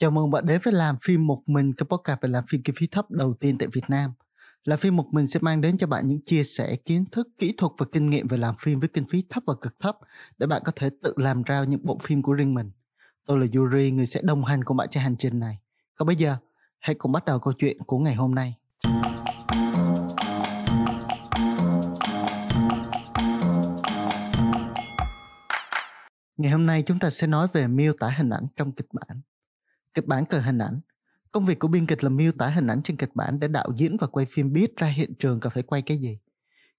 Chào mừng bạn đến với làm phim một mình, cái podcast về làm phim kinh phí thấp đầu tiên tại Việt Nam. Làm phim một mình sẽ mang đến cho bạn những chia sẻ kiến thức, kỹ thuật và kinh nghiệm về làm phim với kinh phí thấp và cực thấp để bạn có thể tự làm ra những bộ phim của riêng mình. Tôi là Yuri, người sẽ đồng hành cùng bạn trên hành trình này. Còn bây giờ, hãy cùng bắt đầu câu chuyện của ngày hôm nay. Ngày hôm nay chúng ta sẽ nói về miêu tả hình ảnh trong kịch bản. Kịch bản cờ hình ảnh. Công việc của biên kịch là miêu tả hình ảnh trên kịch bản để đạo diễn và quay phim biết ra hiện trường cần phải quay cái gì.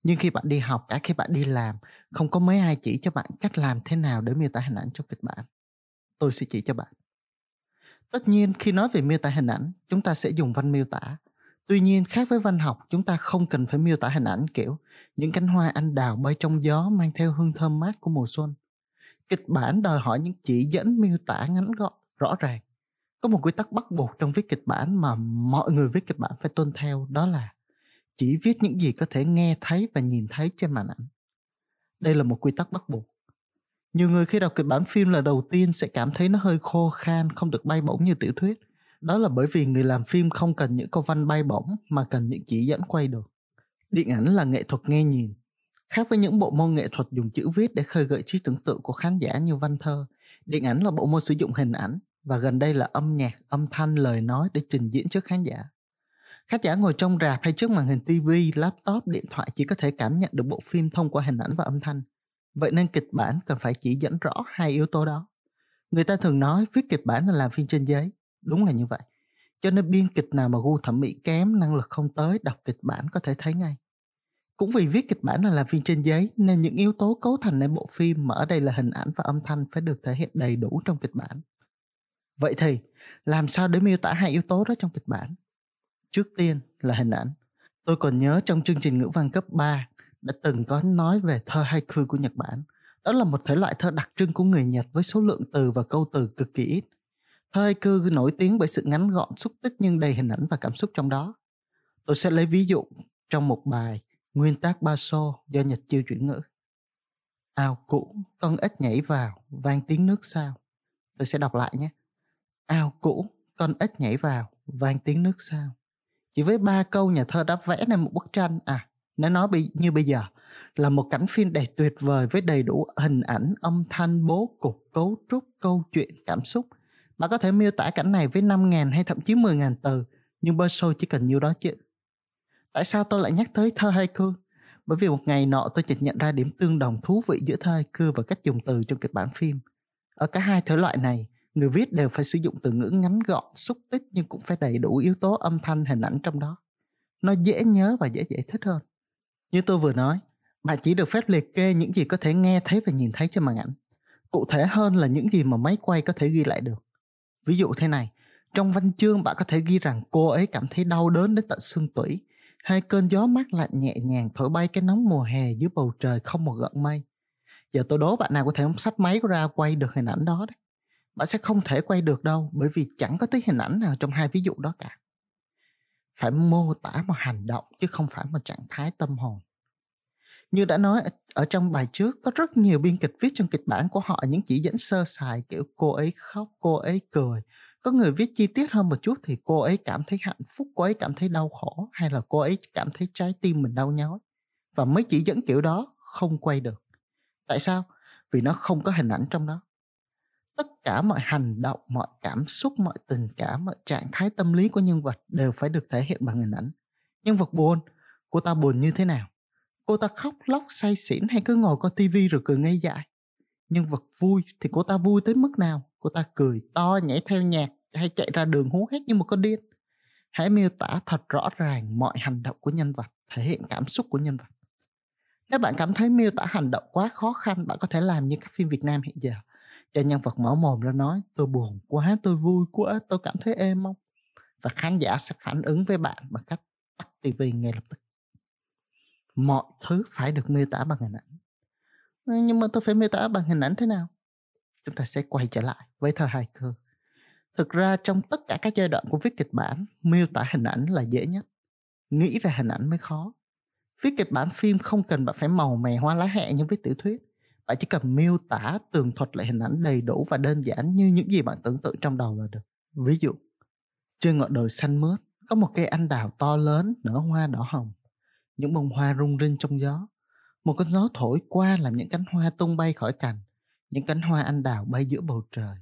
Nhưng khi bạn đi học, cả khi bạn đi làm, không có mấy ai chỉ cho bạn cách làm thế nào để miêu tả hình ảnh trong kịch bản. Tôi sẽ chỉ cho bạn. Tất nhiên khi nói về miêu tả hình ảnh, chúng ta sẽ dùng văn miêu tả. Tuy nhiên khác với văn học, chúng ta không cần phải miêu tả hình ảnh kiểu những cánh hoa anh đào bay trong gió mang theo hương thơm mát của mùa xuân. Kịch bản đòi hỏi những chỉ dẫn miêu tả ngắn gọn, rõ ràng có một quy tắc bắt buộc trong viết kịch bản mà mọi người viết kịch bản phải tuân theo, đó là chỉ viết những gì có thể nghe thấy và nhìn thấy trên màn ảnh. Đây là một quy tắc bắt buộc. Nhiều người khi đọc kịch bản phim lần đầu tiên sẽ cảm thấy nó hơi khô khan, không được bay bổng như tiểu thuyết. Đó là bởi vì người làm phim không cần những câu văn bay bổng mà cần những chỉ dẫn quay được. Điện ảnh là nghệ thuật nghe nhìn, khác với những bộ môn nghệ thuật dùng chữ viết để khơi gợi trí tưởng tượng của khán giả như văn thơ. Điện ảnh là bộ môn sử dụng hình ảnh và gần đây là âm nhạc, âm thanh, lời nói để trình diễn trước khán giả. Khán giả ngồi trong rạp hay trước màn hình TV, laptop, điện thoại chỉ có thể cảm nhận được bộ phim thông qua hình ảnh và âm thanh. Vậy nên kịch bản cần phải chỉ dẫn rõ hai yếu tố đó. Người ta thường nói viết kịch bản là làm phim trên giấy. Đúng là như vậy. Cho nên biên kịch nào mà gu thẩm mỹ kém, năng lực không tới, đọc kịch bản có thể thấy ngay. Cũng vì viết kịch bản là làm phim trên giấy nên những yếu tố cấu thành nên bộ phim mà ở đây là hình ảnh và âm thanh phải được thể hiện đầy đủ trong kịch bản. Vậy thì làm sao để miêu tả hai yếu tố đó trong kịch bản? Trước tiên là hình ảnh. Tôi còn nhớ trong chương trình ngữ văn cấp 3 đã từng có nói về thơ haiku của Nhật Bản. Đó là một thể loại thơ đặc trưng của người Nhật với số lượng từ và câu từ cực kỳ ít. Thơ haiku nổi tiếng bởi sự ngắn gọn, xúc tích nhưng đầy hình ảnh và cảm xúc trong đó. Tôi sẽ lấy ví dụ trong một bài Nguyên tác ba so do Nhật chiêu chuyển ngữ. Ao cũ, con ếch nhảy vào, vang tiếng nước sao. Tôi sẽ đọc lại nhé ao cũ, con ếch nhảy vào, vang tiếng nước sao. Chỉ với ba câu nhà thơ đã vẽ nên một bức tranh à nó nói như bây giờ, là một cảnh phim đầy tuyệt vời với đầy đủ hình ảnh, âm thanh, bố cục, cấu trúc, câu chuyện, cảm xúc. Bạn có thể miêu tả cảnh này với 5.000 hay thậm chí 10.000 từ, nhưng Berso chỉ cần nhiêu đó chứ. Tại sao tôi lại nhắc tới thơ haiku? Bởi vì một ngày nọ tôi chợt nhận ra điểm tương đồng thú vị giữa thơ haiku và cách dùng từ trong kịch bản phim. Ở cả hai thể loại này người viết đều phải sử dụng từ ngữ ngắn gọn, xúc tích nhưng cũng phải đầy đủ yếu tố âm thanh, hình ảnh trong đó. Nó dễ nhớ và dễ giải thích hơn. Như tôi vừa nói, bạn chỉ được phép liệt kê những gì có thể nghe, thấy và nhìn thấy trên màn ảnh. Cụ thể hơn là những gì mà máy quay có thể ghi lại được. Ví dụ thế này, trong văn chương bạn có thể ghi rằng cô ấy cảm thấy đau đớn đến tận xương tủy, hai cơn gió mát lạnh nhẹ nhàng thổi bay cái nóng mùa hè dưới bầu trời không một gợn mây. Giờ tôi đố bạn nào có thể sách máy ra quay được hình ảnh đó đấy bạn sẽ không thể quay được đâu, bởi vì chẳng có tí hình ảnh nào trong hai ví dụ đó cả. Phải mô tả một hành động chứ không phải một trạng thái tâm hồn. Như đã nói, ở trong bài trước, có rất nhiều biên kịch viết trong kịch bản của họ, những chỉ dẫn sơ sài, kiểu, cô ấy khóc, cô ấy cười. Có người viết chi tiết hơn một chút thì cô ấy cảm thấy hạnh phúc, cô ấy cảm thấy đau khổ, hay là cô ấy cảm thấy trái tim mình đau nhói. Và mấy chỉ dẫn kiểu đó không quay được. Tại sao? Vì nó không có hình ảnh trong đó tất cả mọi hành động, mọi cảm xúc, mọi tình cảm, mọi trạng thái tâm lý của nhân vật đều phải được thể hiện bằng hình ảnh. Nhân vật buồn, cô ta buồn như thế nào? Cô ta khóc, lóc, say xỉn hay cứ ngồi coi tivi rồi cười ngây dại? Nhân vật vui thì cô ta vui tới mức nào? Cô ta cười to, nhảy theo nhạc hay chạy ra đường hú hét như một con điên? Hãy miêu tả thật rõ ràng mọi hành động của nhân vật, thể hiện cảm xúc của nhân vật. Nếu bạn cảm thấy miêu tả hành động quá khó khăn, bạn có thể làm như các phim việt nam hiện giờ cho nhân vật mở mồm ra nói, tôi buồn quá, tôi vui quá, tôi cảm thấy êm không? Và khán giả sẽ phản ứng với bạn bằng cách tắt tivi ngay lập tức. Mọi thứ phải được miêu tả bằng hình ảnh. Nhưng mà tôi phải miêu tả bằng hình ảnh thế nào? Chúng ta sẽ quay trở lại với thời hài cơ. Thực ra trong tất cả các giai đoạn của viết kịch bản, miêu tả hình ảnh là dễ nhất. Nghĩ ra hình ảnh mới khó. Viết kịch bản phim không cần bạn phải màu mè hoa lá hẹ như viết tiểu thuyết bạn chỉ cần miêu tả tường thuật lại hình ảnh đầy đủ và đơn giản như những gì bạn tưởng tượng trong đầu là được Ví dụ, trên ngọn đồi xanh mướt có một cây anh đào to lớn nở hoa đỏ hồng. Những bông hoa rung rinh trong gió. Một cơn gió thổi qua làm những cánh hoa tung bay khỏi cành. Những cánh hoa anh đào bay giữa bầu trời.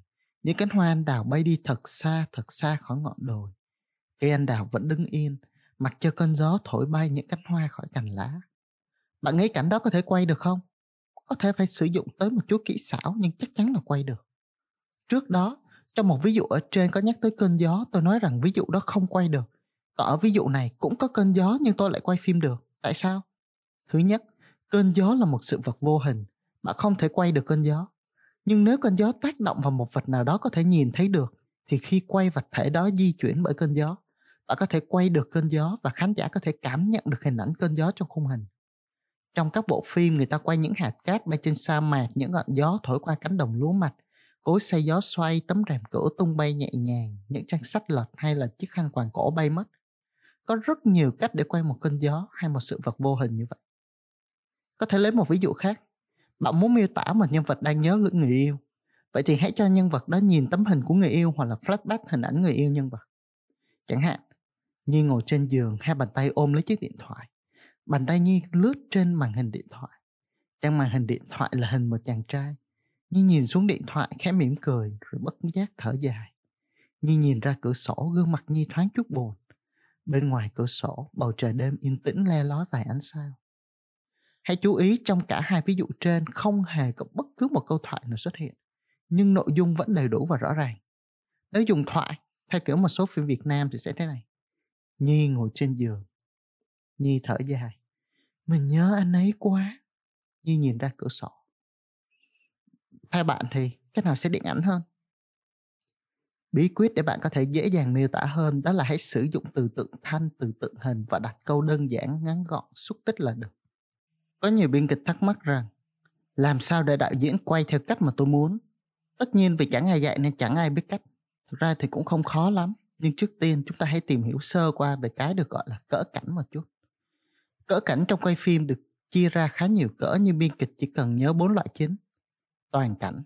Những cánh hoa anh đào bay đi thật xa, thật xa khỏi ngọn đồi. Cây anh đào vẫn đứng yên, mặc cho cơn gió thổi bay những cánh hoa khỏi cành lá. Bạn nghĩ cảnh đó có thể quay được không? Có thể phải sử dụng tới một chút kỹ xảo nhưng chắc chắn là quay được. Trước đó, trong một ví dụ ở trên có nhắc tới cơn gió, tôi nói rằng ví dụ đó không quay được. Còn ở ví dụ này cũng có cơn gió nhưng tôi lại quay phim được. Tại sao? Thứ nhất, cơn gió là một sự vật vô hình. Bạn không thể quay được cơn gió. Nhưng nếu cơn gió tác động vào một vật nào đó có thể nhìn thấy được, thì khi quay vật thể đó di chuyển bởi cơn gió, bạn có thể quay được cơn gió và khán giả có thể cảm nhận được hình ảnh cơn gió trong khung hình. Trong các bộ phim người ta quay những hạt cát bay trên sa mạc, những ngọn gió thổi qua cánh đồng lúa mạch, cối xay gió xoay, tấm rèm cửa tung bay nhẹ nhàng, những trang sách lật hay là chiếc khăn quàng cổ bay mất. Có rất nhiều cách để quay một cơn gió hay một sự vật vô hình như vậy. Có thể lấy một ví dụ khác. Bạn muốn miêu tả một nhân vật đang nhớ lưỡi người yêu. Vậy thì hãy cho nhân vật đó nhìn tấm hình của người yêu hoặc là flashback hình ảnh người yêu nhân vật. Chẳng hạn, Nhi ngồi trên giường, hai bàn tay ôm lấy chiếc điện thoại. Bàn tay Nhi lướt trên màn hình điện thoại. Trong màn hình điện thoại là hình một chàng trai. Nhi nhìn xuống điện thoại khẽ mỉm cười rồi bất giác thở dài. Nhi nhìn ra cửa sổ gương mặt Nhi thoáng chút buồn. Bên ngoài cửa sổ bầu trời đêm yên tĩnh le lói vài ánh sao. Hãy chú ý trong cả hai ví dụ trên không hề có bất cứ một câu thoại nào xuất hiện. Nhưng nội dung vẫn đầy đủ và rõ ràng. Nếu dùng thoại, theo kiểu một số phim Việt Nam thì sẽ thế này. Nhi ngồi trên giường. Nhi thở dài. Mình nhớ anh ấy quá. như nhìn ra cửa sổ. Theo bạn thì cái nào sẽ điện ảnh hơn? Bí quyết để bạn có thể dễ dàng miêu tả hơn đó là hãy sử dụng từ tượng thanh, từ tượng hình và đặt câu đơn giản, ngắn gọn, xúc tích là được. Có nhiều biên kịch thắc mắc rằng làm sao để đạo diễn quay theo cách mà tôi muốn? Tất nhiên vì chẳng ai dạy nên chẳng ai biết cách. Thực ra thì cũng không khó lắm. Nhưng trước tiên chúng ta hãy tìm hiểu sơ qua về cái được gọi là cỡ cảnh một chút. Cỡ cảnh trong quay phim được chia ra khá nhiều cỡ nhưng biên kịch chỉ cần nhớ bốn loại chính. Toàn cảnh,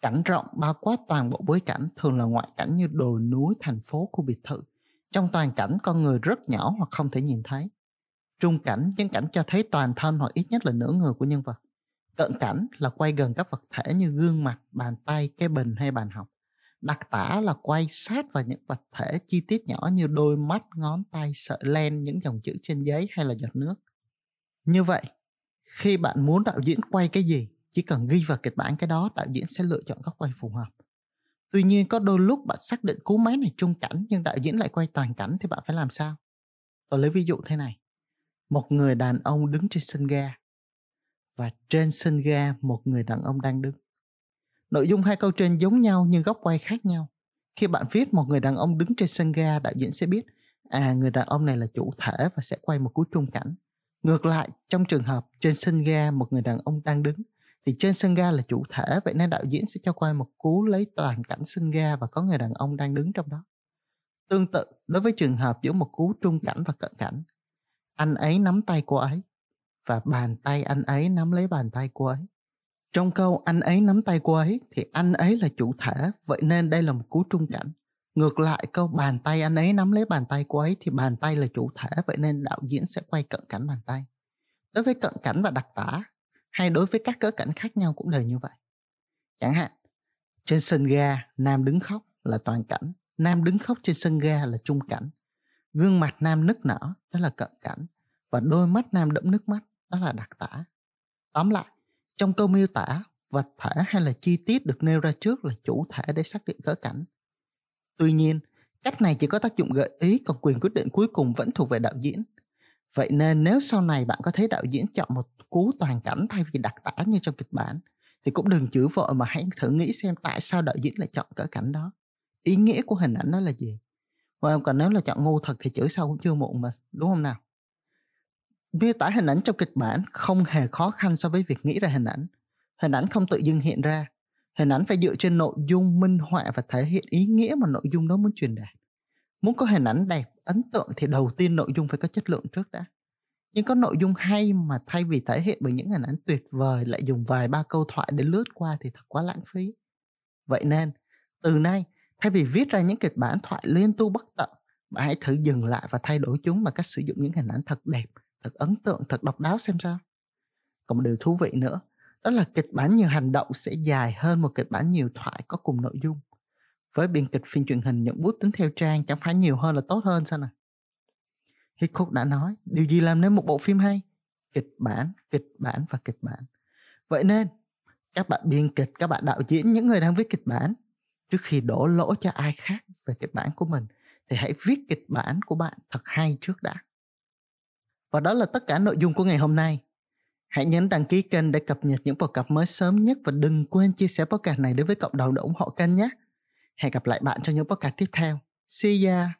cảnh rộng bao quát toàn bộ bối cảnh thường là ngoại cảnh như đồi núi, thành phố, khu biệt thự. Trong toàn cảnh con người rất nhỏ hoặc không thể nhìn thấy. Trung cảnh, những cảnh cho thấy toàn thân hoặc ít nhất là nửa người của nhân vật. Cận cảnh là quay gần các vật thể như gương mặt, bàn tay, cái bình hay bàn học. Đặc tả là quay sát vào những vật thể chi tiết nhỏ như đôi mắt, ngón tay, sợi len, những dòng chữ trên giấy hay là giọt nước. Như vậy, khi bạn muốn đạo diễn quay cái gì, chỉ cần ghi vào kịch bản cái đó, đạo diễn sẽ lựa chọn góc quay phù hợp. Tuy nhiên có đôi lúc bạn xác định cú máy này trung cảnh nhưng đạo diễn lại quay toàn cảnh thì bạn phải làm sao? Tôi lấy ví dụ thế này. Một người đàn ông đứng trên sân ga và trên sân ga một người đàn ông đang đứng. Nội dung hai câu trên giống nhau nhưng góc quay khác nhau. Khi bạn viết một người đàn ông đứng trên sân ga, đạo diễn sẽ biết à người đàn ông này là chủ thể và sẽ quay một cú trung cảnh. Ngược lại, trong trường hợp trên sân ga một người đàn ông đang đứng thì trên sân ga là chủ thể vậy nên đạo diễn sẽ cho quay một cú lấy toàn cảnh sân ga và có người đàn ông đang đứng trong đó. Tương tự, đối với trường hợp giữa một cú trung cảnh và cận cảnh, anh ấy nắm tay cô ấy và bàn tay anh ấy nắm lấy bàn tay cô ấy. Trong câu anh ấy nắm tay cô ấy thì anh ấy là chủ thể, vậy nên đây là một cú trung cảnh. Ngược lại câu bàn tay anh ấy nắm lấy bàn tay cô ấy thì bàn tay là chủ thể, vậy nên đạo diễn sẽ quay cận cảnh bàn tay. Đối với cận cảnh và đặc tả, hay đối với các cỡ cảnh khác nhau cũng đều như vậy. Chẳng hạn, trên sân ga, Nam đứng khóc là toàn cảnh, Nam đứng khóc trên sân ga là trung cảnh. Gương mặt Nam nức nở, đó là cận cảnh, và đôi mắt Nam đẫm nước mắt, đó là đặc tả. Tóm lại, trong câu miêu tả, vật thể hay là chi tiết được nêu ra trước là chủ thể để xác định cỡ cảnh. Tuy nhiên, cách này chỉ có tác dụng gợi ý còn quyền quyết định cuối cùng vẫn thuộc về đạo diễn. Vậy nên nếu sau này bạn có thấy đạo diễn chọn một cú toàn cảnh thay vì đặc tả như trong kịch bản thì cũng đừng chửi vội mà hãy thử nghĩ xem tại sao đạo diễn lại chọn cỡ cảnh đó. Ý nghĩa của hình ảnh đó là gì? Và còn nếu là chọn ngu thật thì chửi sau cũng chưa muộn mà, đúng không nào? Miêu tả hình ảnh trong kịch bản không hề khó khăn so với việc nghĩ ra hình ảnh. Hình ảnh không tự dưng hiện ra. Hình ảnh phải dựa trên nội dung minh họa và thể hiện ý nghĩa mà nội dung đó muốn truyền đạt. Muốn có hình ảnh đẹp, ấn tượng thì đầu tiên nội dung phải có chất lượng trước đã. Nhưng có nội dung hay mà thay vì thể hiện bởi những hình ảnh tuyệt vời lại dùng vài ba câu thoại để lướt qua thì thật quá lãng phí. Vậy nên, từ nay, Thay vì viết ra những kịch bản thoại liên tu bất tận, bạn hãy thử dừng lại và thay đổi chúng bằng cách sử dụng những hình ảnh thật đẹp, thật ấn tượng, thật độc đáo xem sao. Còn một điều thú vị nữa, đó là kịch bản nhiều hành động sẽ dài hơn một kịch bản nhiều thoại có cùng nội dung. Với biên kịch phim truyền hình những bút tính theo trang chẳng phải nhiều hơn là tốt hơn sao nào? Hitchcock đã nói, điều gì làm nên một bộ phim hay? Kịch bản, kịch bản và kịch bản. Vậy nên, các bạn biên kịch, các bạn đạo diễn, những người đang viết kịch bản, trước khi đổ lỗi cho ai khác về kịch bản của mình, thì hãy viết kịch bản của bạn thật hay trước đã. Và đó là tất cả nội dung của ngày hôm nay. Hãy nhấn đăng ký kênh để cập nhật những podcast mới sớm nhất và đừng quên chia sẻ podcast này đối với cộng đồng để ủng hộ kênh nhé. Hẹn gặp lại bạn trong những podcast tiếp theo. See ya!